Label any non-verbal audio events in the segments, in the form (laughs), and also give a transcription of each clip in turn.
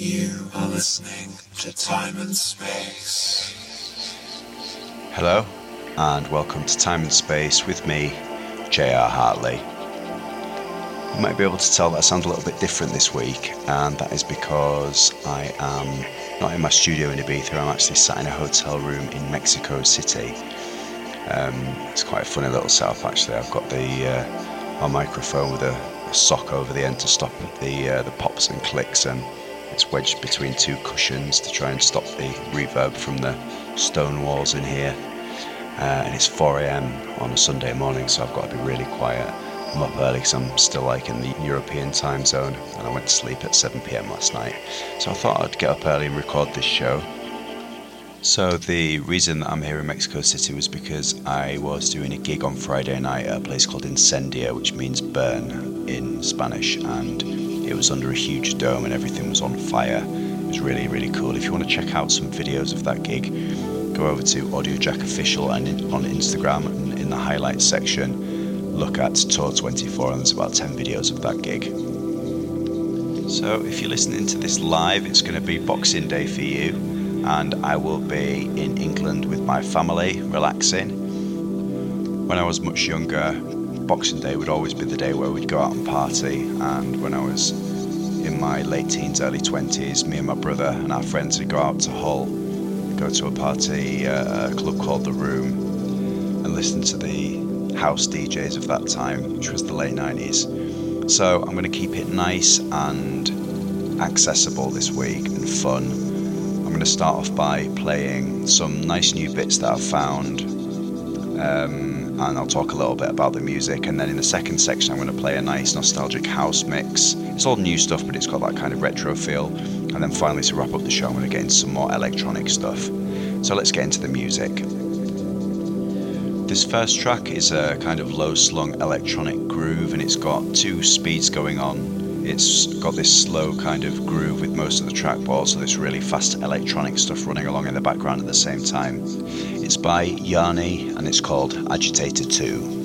You are listening to Time and Space. Hello, and welcome to Time and Space with me, J.R. Hartley. You might be able to tell that I sound a little bit different this week, and that is because I am not in my studio in Ibiza, I'm actually sat in a hotel room in Mexico City. Um, it's quite a funny little setup actually. I've got the uh, my microphone with a, a, sock over the end to stop the uh, the pops and clicks, and it's wedged between two cushions to try and stop the reverb from the stone walls in here. Uh, and it's 4 a.m. on a Sunday morning, so I've got to be really quiet. I'm up early because I'm still like in the European time zone, and I went to sleep at 7 p.m. last night. So I thought I'd get up early and record this show. So the reason that I'm here in Mexico City was because I was doing a gig on Friday night at a place called Incendia, which means burn in Spanish, and it was under a huge dome and everything was on fire. It was really, really cool. If you want to check out some videos of that gig, go over to Audiojack Official and on Instagram and in the highlights section look at Tour 24, and there's about 10 videos of that gig. So, if you're listening to this live, it's going to be Boxing Day for you, and I will be in England with my family, relaxing. When I was much younger, Boxing Day would always be the day where we'd go out and party, and when I was in my late teens, early 20s, me and my brother and our friends would go out to Hull, go to a party, uh, a club called The Room, and listen to the house DJs of that time, which was the late 90s. So I'm going to keep it nice and accessible this week and fun. I'm going to start off by playing some nice new bits that I've found. Um, and I'll talk a little bit about the music. And then in the second section, I'm going to play a nice nostalgic house mix. It's all new stuff, but it's got that kind of retro feel. And then finally, to wrap up the show, I'm going to get into some more electronic stuff. So let's get into the music. This first track is a kind of low slung electronic groove and it's got two speeds going on. It's got this slow kind of groove with most of the track, but also this really fast electronic stuff running along in the background at the same time. It's by Yanni and it's called Agitator 2.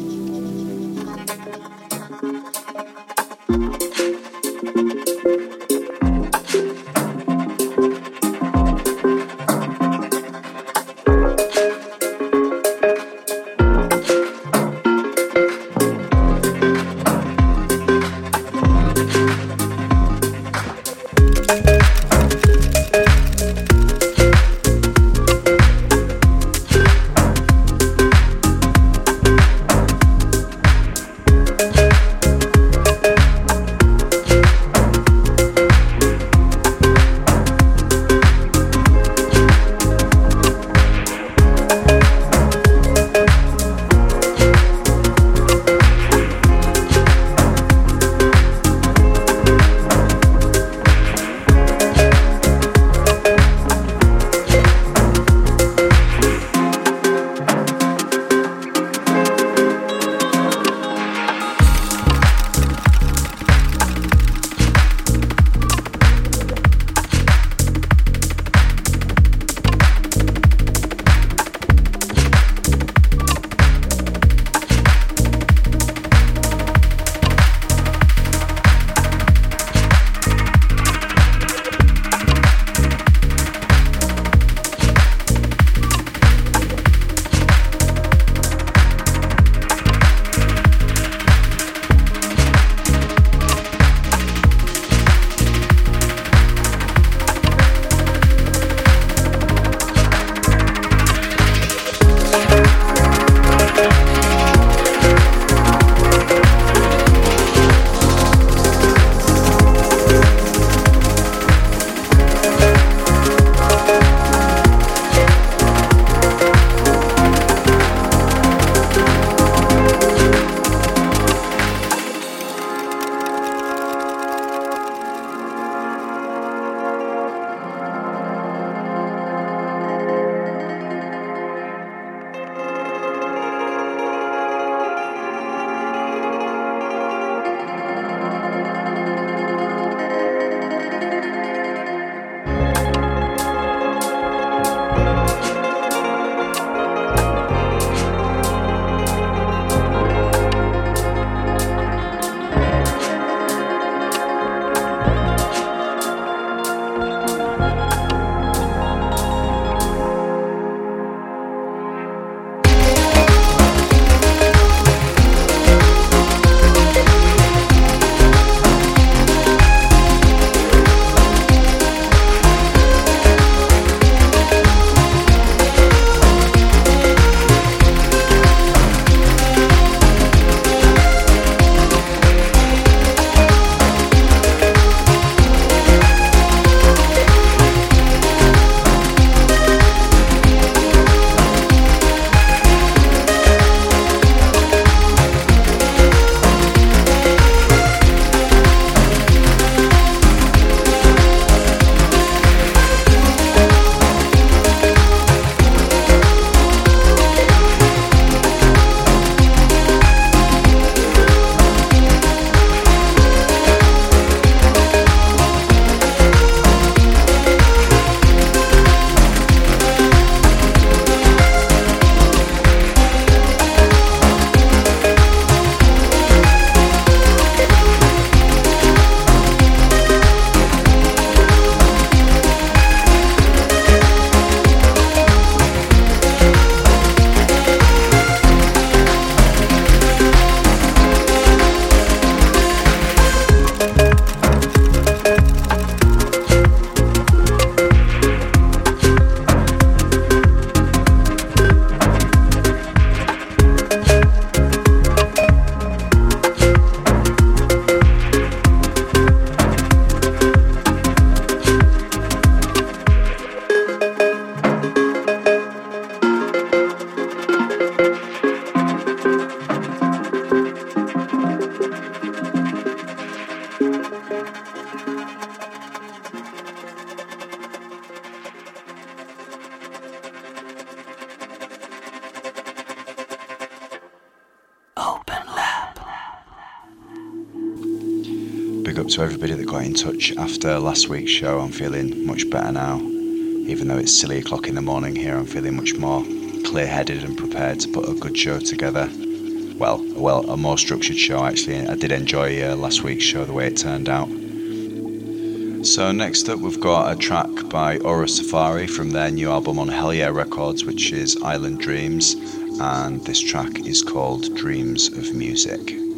After last week's show. I'm feeling much better now. Even though it's silly o'clock in the morning here, I'm feeling much more clear headed and prepared to put a good show together. Well, well, a more structured show actually. I did enjoy uh, last week's show, the way it turned out. So, next up, we've got a track by Aura Safari from their new album on Hell Yeah Records, which is Island Dreams, and this track is called Dreams of Music.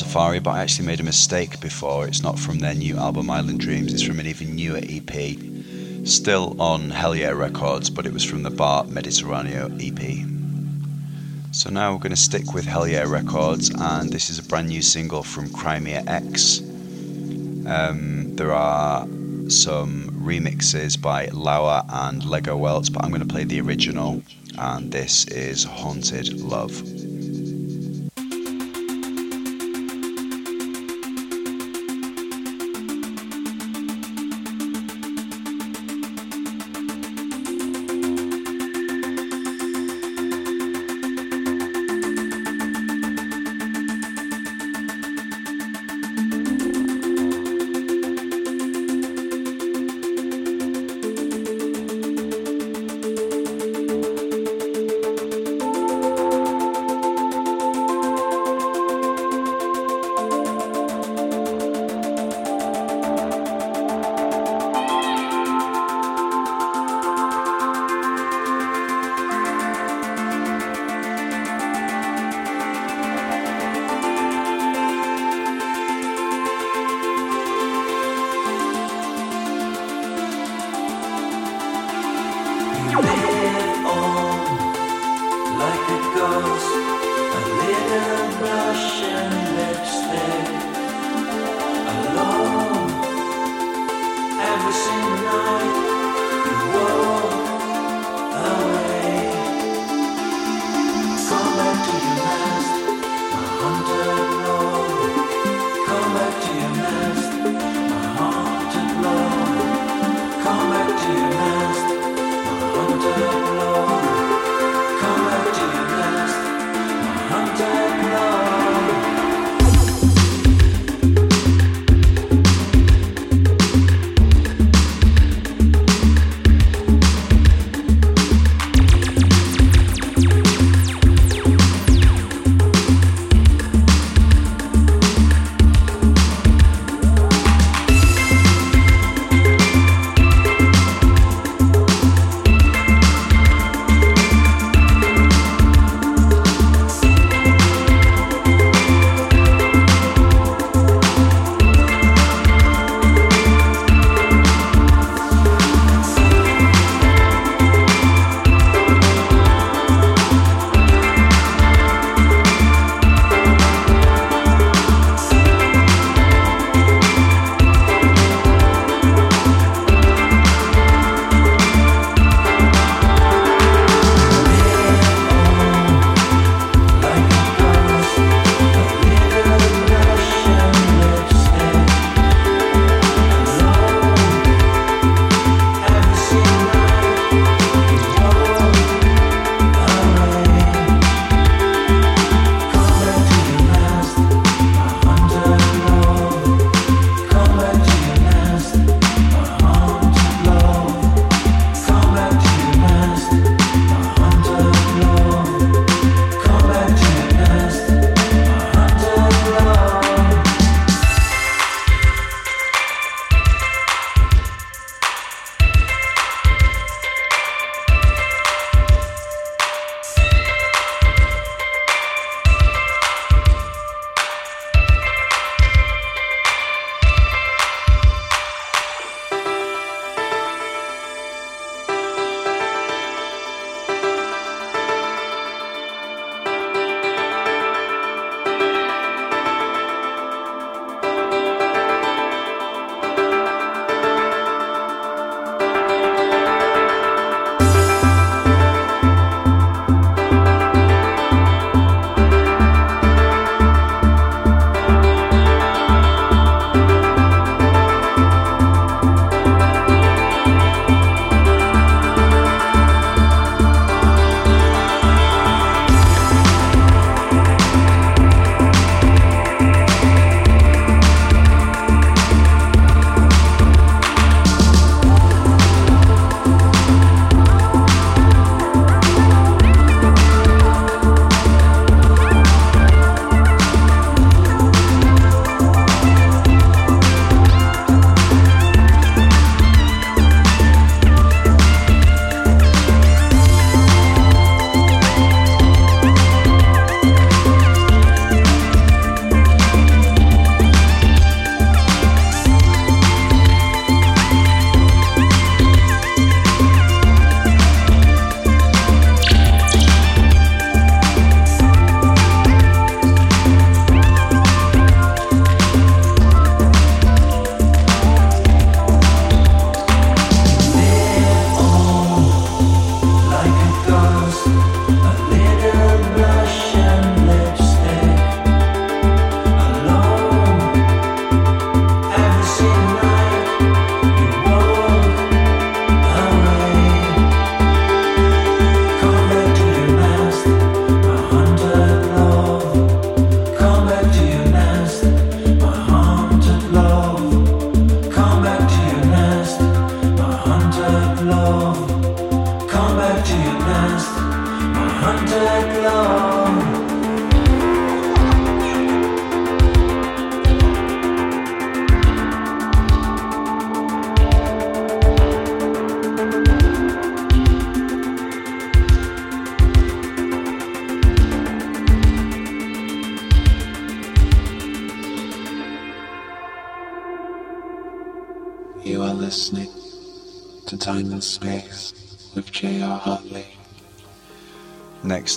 Safari, but I actually made a mistake before. It's not from their new album Island Dreams, it's from an even newer EP. Still on Hell Yeah Records, but it was from the Bar Mediterraneo EP. So now we're going to stick with Hell Yeah Records, and this is a brand new single from Crimea X. Um, there are some remixes by Lauer and Lego Weltz, but I'm going to play the original, and this is Haunted Love.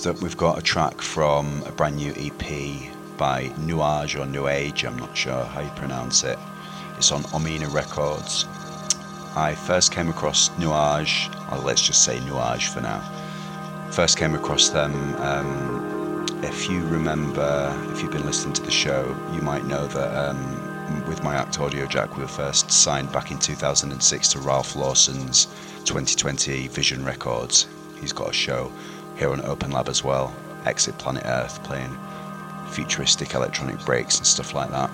Next up, we've got a track from a brand new EP by Nuage or New Age, I'm not sure how you pronounce it. It's on Omena Records. I first came across Nuage, or let's just say Nuage for now. First came across them. Um, if you remember, if you've been listening to the show, you might know that um, with my Act Audiojack, we were first signed back in 2006 to Ralph Lawson's 2020 Vision Records. He's got a show here on Open Lab as well, Exit Planet Earth, playing futuristic electronic breaks and stuff like that.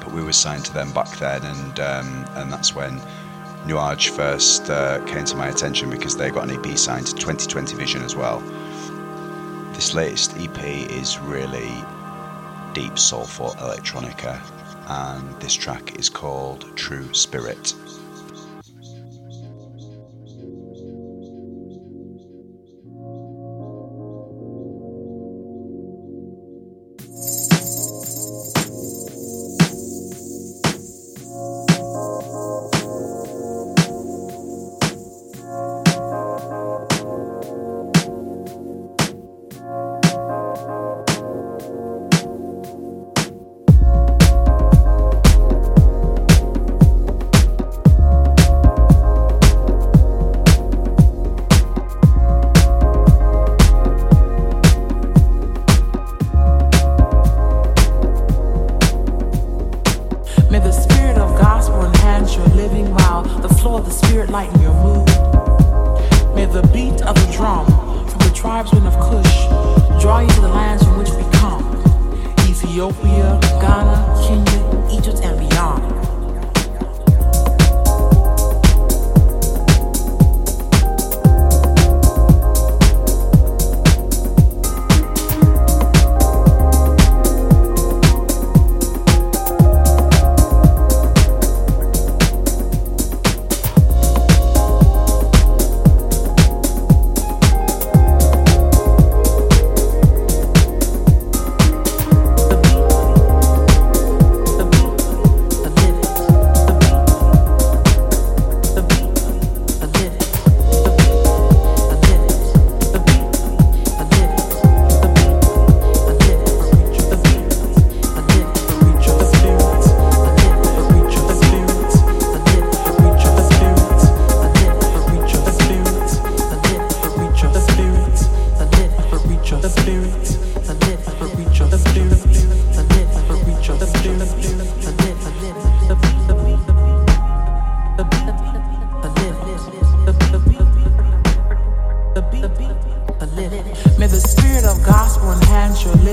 But we were signed to them back then, and um, and that's when Nuage first uh, came to my attention because they got an EP signed to 2020 Vision as well. This latest EP is really deep soulful electronica, and this track is called True Spirit.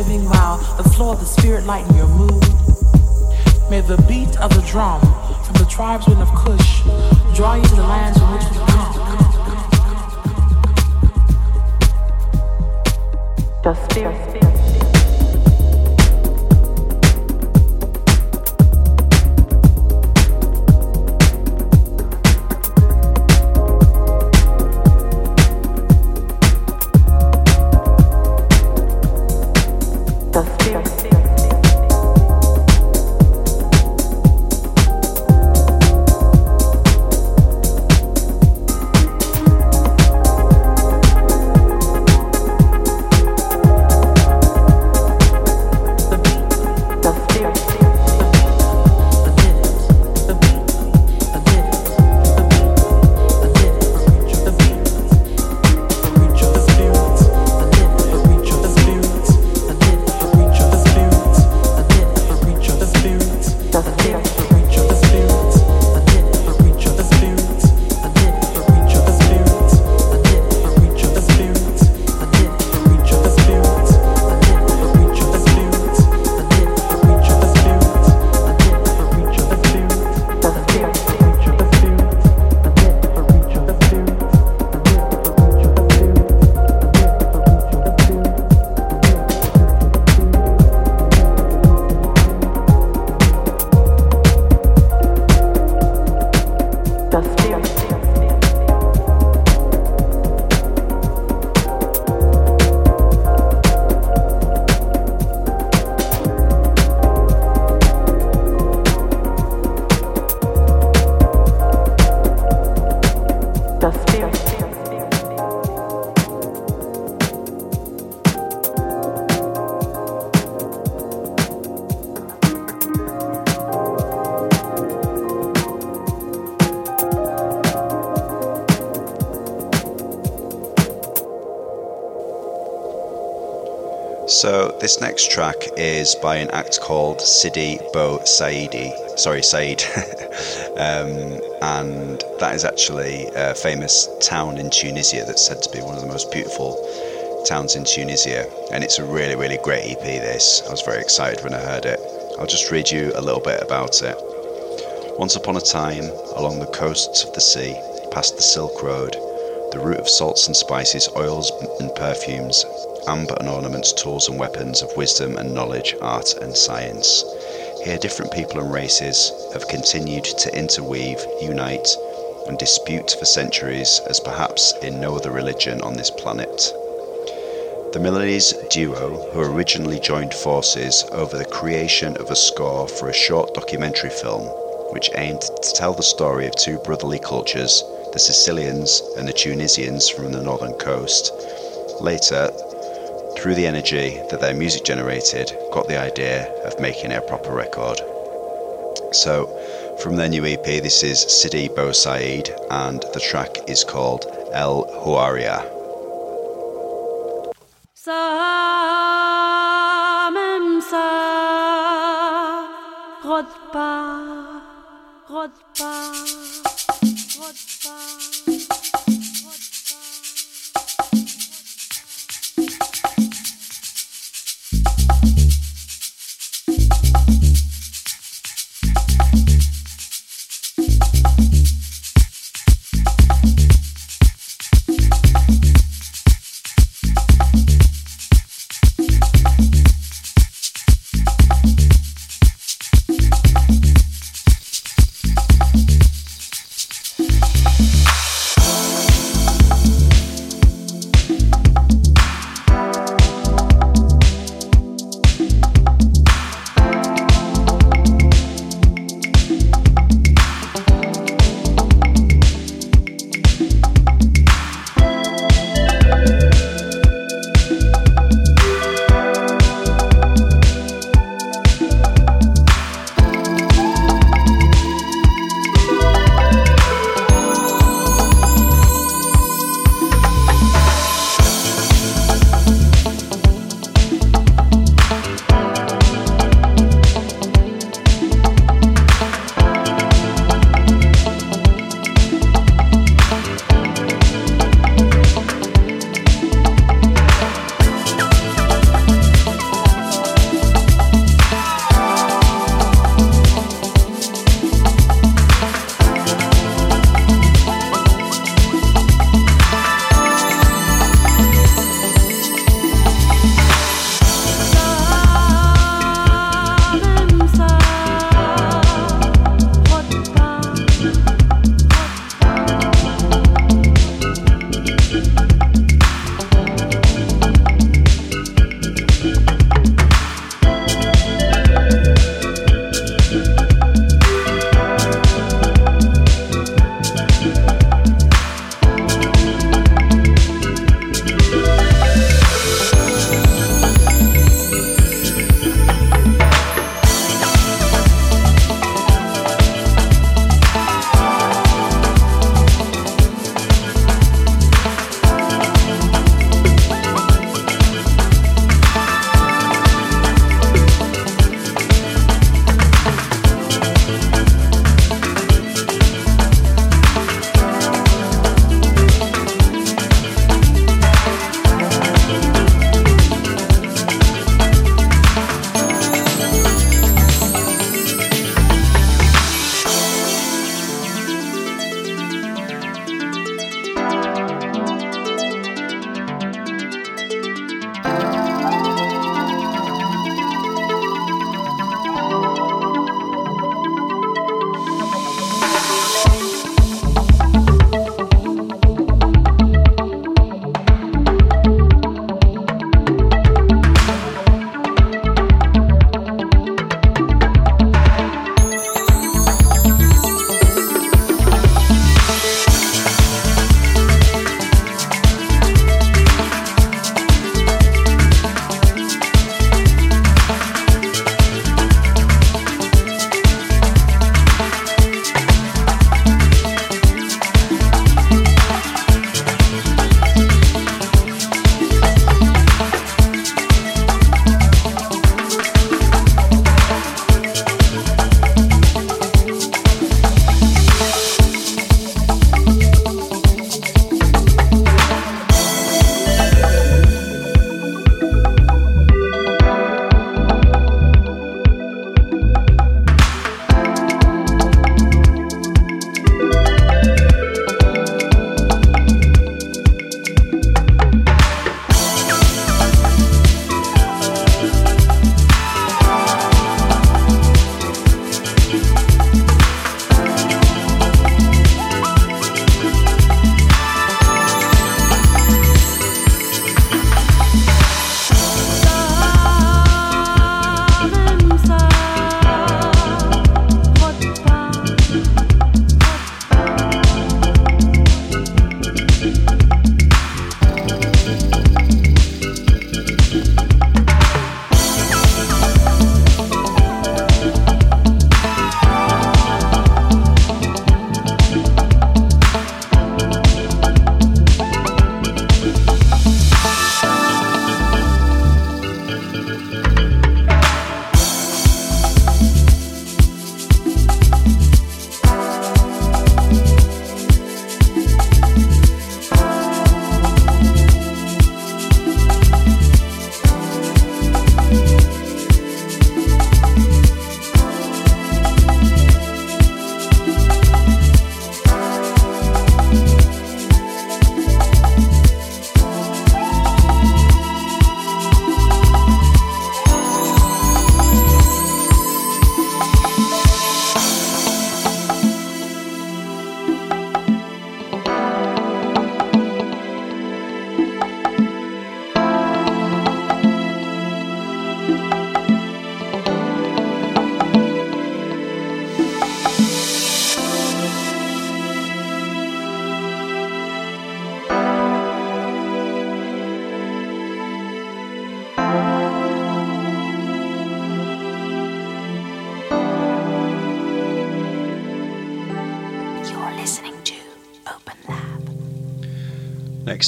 living while the flow of the spirit lighten your mood. May the beat of the drum from the tribesmen of Kush draw you to the lands from which we come. Just spirit. So this next track is by an act called Sidi Bou Saidi. Sorry, Said. (laughs) um, and that is actually a famous town in Tunisia that's said to be one of the most beautiful towns in Tunisia. And it's a really, really great EP. This I was very excited when I heard it. I'll just read you a little bit about it. Once upon a time, along the coasts of the sea, past the Silk Road, the route of salts and spices, oils and perfumes, amber and ornaments, tools and weapons of wisdom and knowledge, art and science. Here, different people and races have continued to interweave, unite, and dispute for centuries as perhaps in no other religion on this planet. The Milanese duo, who originally joined forces over the creation of a score for a short documentary film which aimed to tell the story of two brotherly cultures, the Sicilians and the Tunisians from the northern coast, later through the energy that their music generated, got the idea of making a proper record. So, from their new EP, this is Sidi Bou Said, and the track is called El Huaria. Samem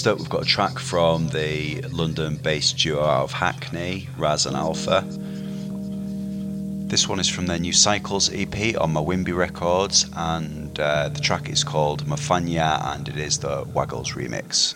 Up, we've got a track from the London based duo of Hackney, Raz and Alpha. This one is from their new Cycles EP on Mawimbi Records, and uh, the track is called Mafanya, and it is the Waggles remix.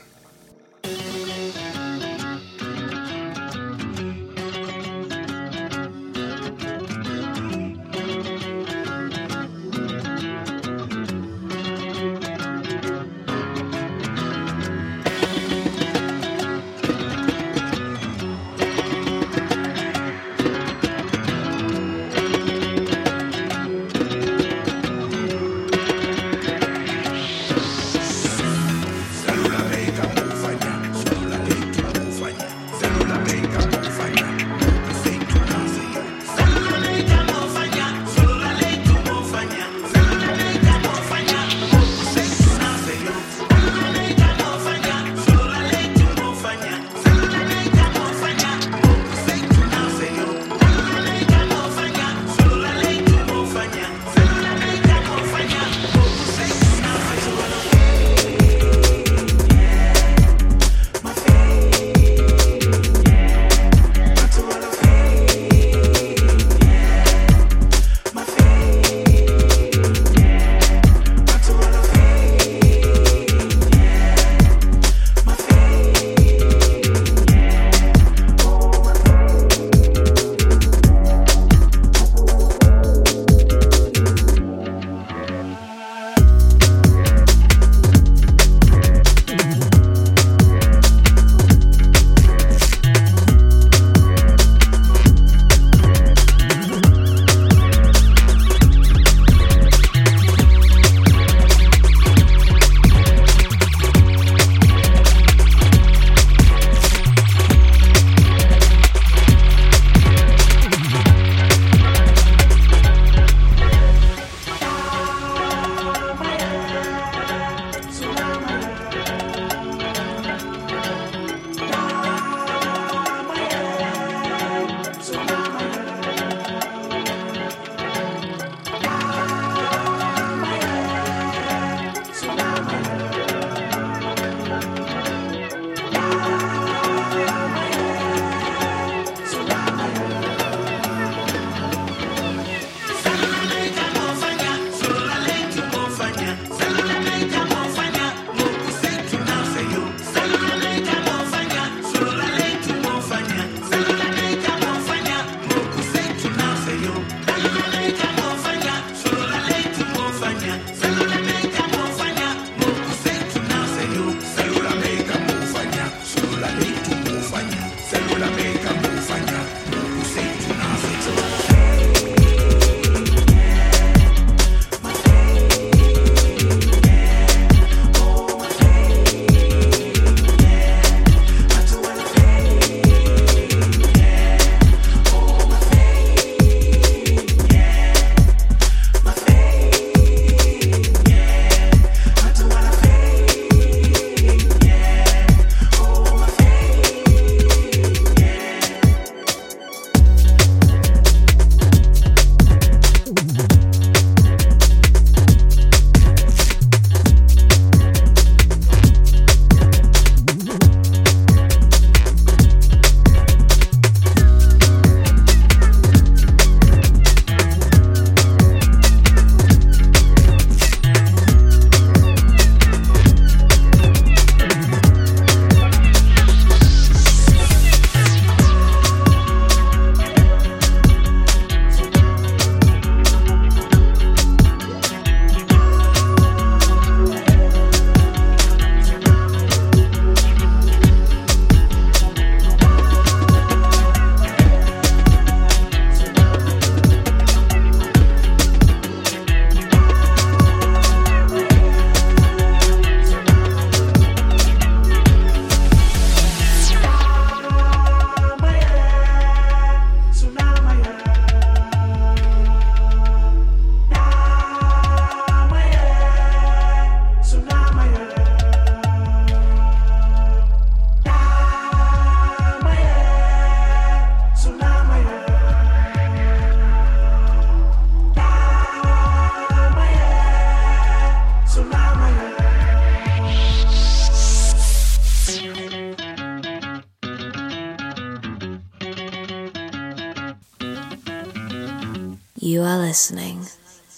Listening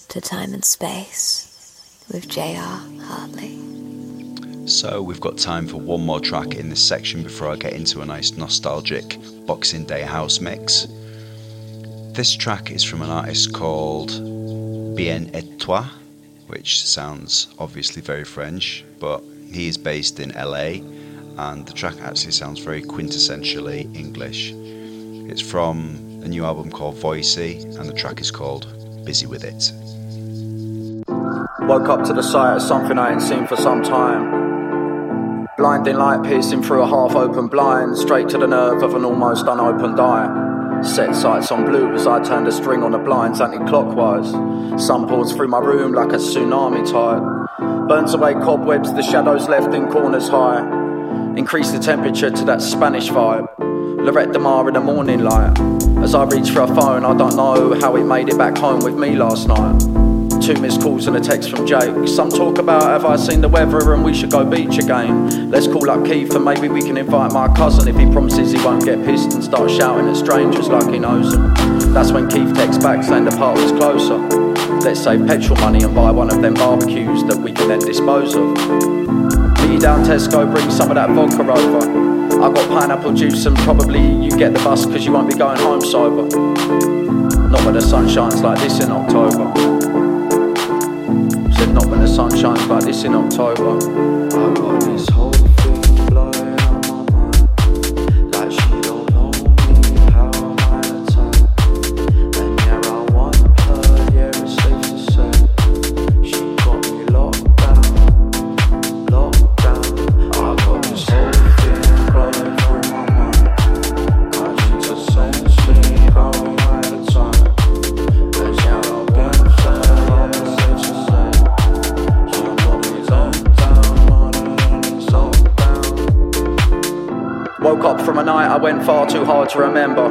to Time and Space with J.R. Hartley. So, we've got time for one more track in this section before I get into a nice nostalgic Boxing Day house mix. This track is from an artist called Bien et Toi, which sounds obviously very French, but he is based in LA and the track actually sounds very quintessentially English. It's from a new album called Voicey, and the track is called Busy With It. Woke up to the sight of something I ain't seen for some time. Blinding light piercing through a half open blind, straight to the nerve of an almost unopened eye. Set sights on blue as I turned a string on the blinds anti clockwise. Sun pours through my room like a tsunami tide. Burns away cobwebs, the shadows left in corners high. Increase the temperature to that Spanish vibe. Lloret de Mar in the morning light. As I reach for a phone, I don't know how he made it back home with me last night. Two missed calls and a text from Jake. Some talk about have I seen the weather and we should go beach again. Let's call up Keith and maybe we can invite my cousin if he promises he won't get pissed and start shouting at strangers like he knows them. That's when Keith texts back saying the park was closer. Let's save petrol money and buy one of them barbecues that we can then dispose of. You down Tesco, bring some of that vodka over. I got pineapple juice and probably you get the bus because you won't be going home sober. Not when the sun shines like this in October. Said not when the sun shines like this in October. I got this whole to remember.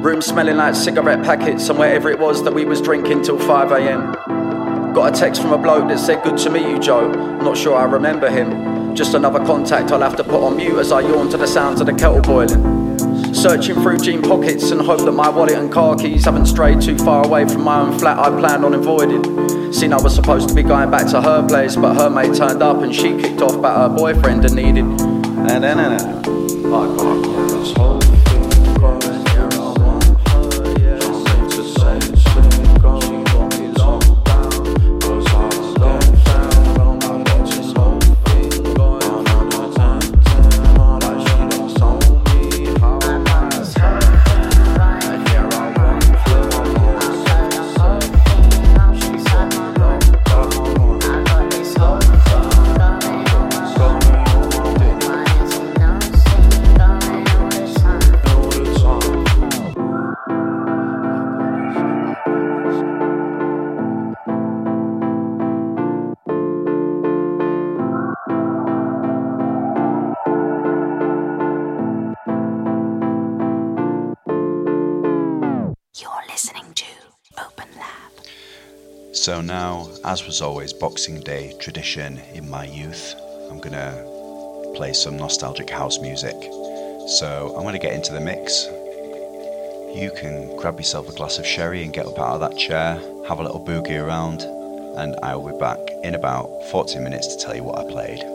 Room smelling like cigarette packets and wherever it was that we was drinking till 5am. Got a text from a bloke that said, Good to meet you, Joe. Not sure I remember him. Just another contact I'll have to put on mute as I yawn to the sounds of the kettle boiling. Searching through jean pockets and hope that my wallet and car keys haven't strayed too far away from my own flat I planned on avoiding. Seen I was supposed to be going back to her place, but her mate turned up and she kicked off about her boyfriend and needed. And then, and then, I got as was always Boxing Day tradition in my youth, I'm gonna play some nostalgic house music. So I'm gonna get into the mix. You can grab yourself a glass of sherry and get up out of that chair, have a little boogie around, and I will be back in about 40 minutes to tell you what I played.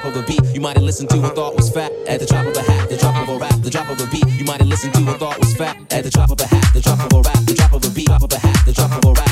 drop of a beat you might have listened to and thought was fat. At the drop of a hat, the drop of a rap, the drop of a beat you might have listened to and thought was fat. At the drop of a hat, the drop of a rap, the drop of a beat, drop of a hat, the drop of a rap.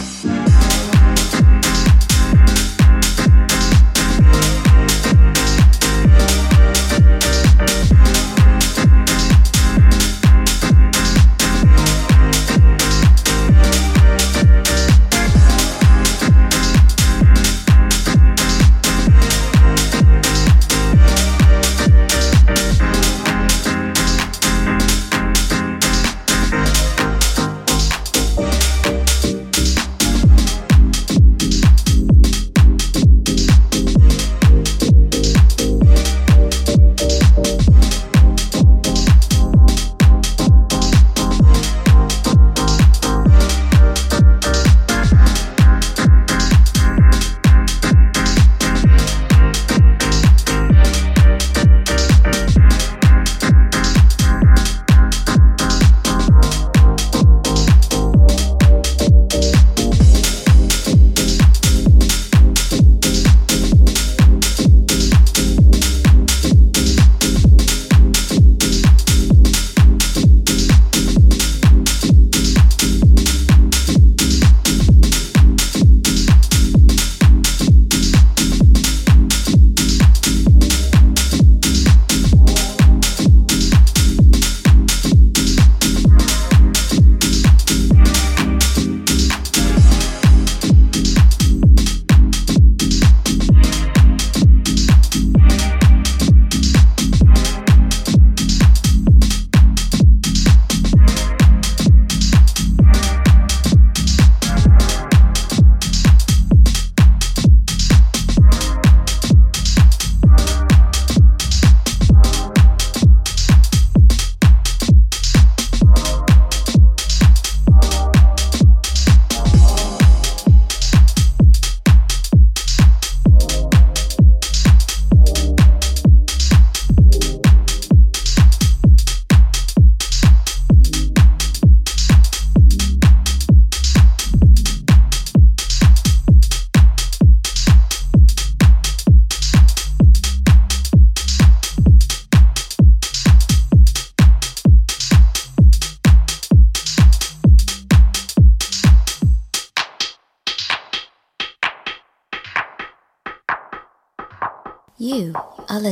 Bye.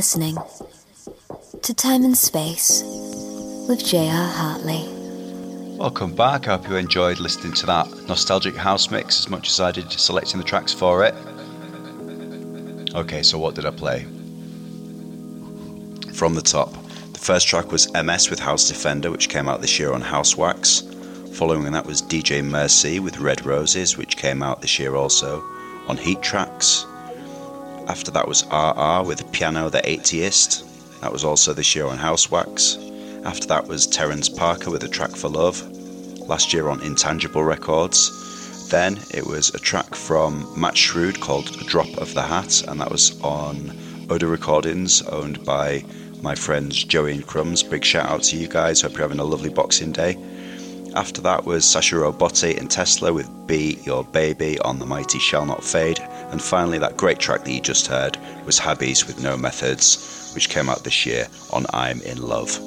Listening to Time and Space with J.R. Hartley. Welcome back. I hope you enjoyed listening to that nostalgic house mix as much as I did selecting the tracks for it. Okay, so what did I play? From the top, the first track was MS with House Defender, which came out this year on Housewax. Following that was DJ Mercy with Red Roses, which came out this year also on Heat Tracks. After that was RR with Piano the Atheist, that was also this year on Housewax. After that was Terrence Parker with a track for Love, last year on Intangible Records. Then it was a track from Matt Shrewd called Drop of the Hat, and that was on Oda Recordings, owned by my friends Joey and Crumbs. Big shout out to you guys. Hope you're having a lovely Boxing Day. After that was Sascha Robotti and Tesla with Be Your Baby on the mighty Shall Not Fade. And finally, that great track that you just heard was Habbies with No Methods, which came out this year on I'm in Love.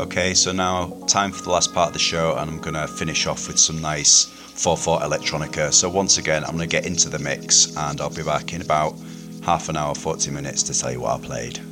Okay, so now time for the last part of the show, and I'm going to finish off with some nice 4 4 electronica. So, once again, I'm going to get into the mix, and I'll be back in about half an hour, 40 minutes to tell you what I played.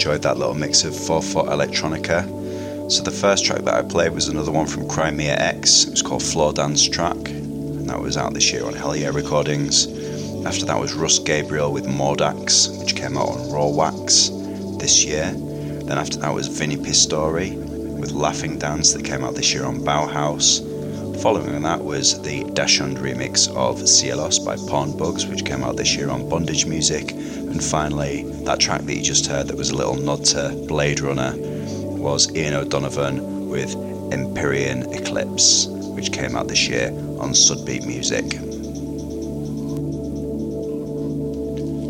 Enjoyed that little mix of 4 4 electronica. So, the first track that I played was another one from Crimea X. It was called Floor Dance Track, and that was out this year on Hell Yeah Recordings. After that was Russ Gabriel with Mordax, which came out on Rawax this year. Then after that was Vinnie Pistori with Laughing Dance that came out this year on Bauhaus. Following that was the Dachshund remix of Cielos by Porn Bugs, which came out this year on Bondage Music. And finally, that track that you just heard that was a little nod to Blade Runner was Ian O'Donovan with Empyrean Eclipse, which came out this year on Sudbeat Music.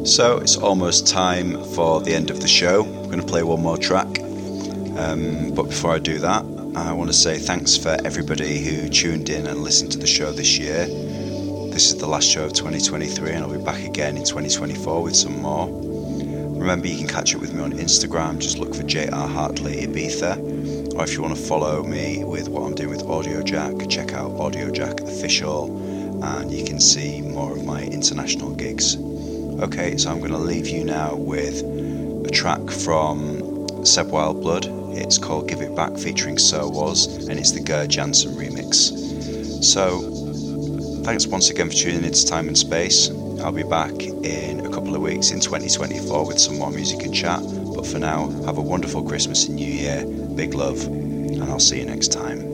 So it's almost time for the end of the show. I'm going to play one more track. Um, but before I do that, I want to say thanks for everybody who tuned in and listened to the show this year. This is the last show of 2023, and I'll be back again in 2024 with some more. Remember, you can catch up with me on Instagram, just look for JR Hartley Ibiza. Or if you want to follow me with what I'm doing with Audiojack, check out Audiojack Official, and you can see more of my international gigs. Okay, so I'm going to leave you now with a track from Seb Wildblood. It's called Give It Back featuring So Was, and it's the Gerd Janson remix. So, thanks once again for tuning into Time and Space. I'll be back in weeks in 2024 with some more music and chat. But for now, have a wonderful Christmas and New Year. Big love, and I'll see you next time.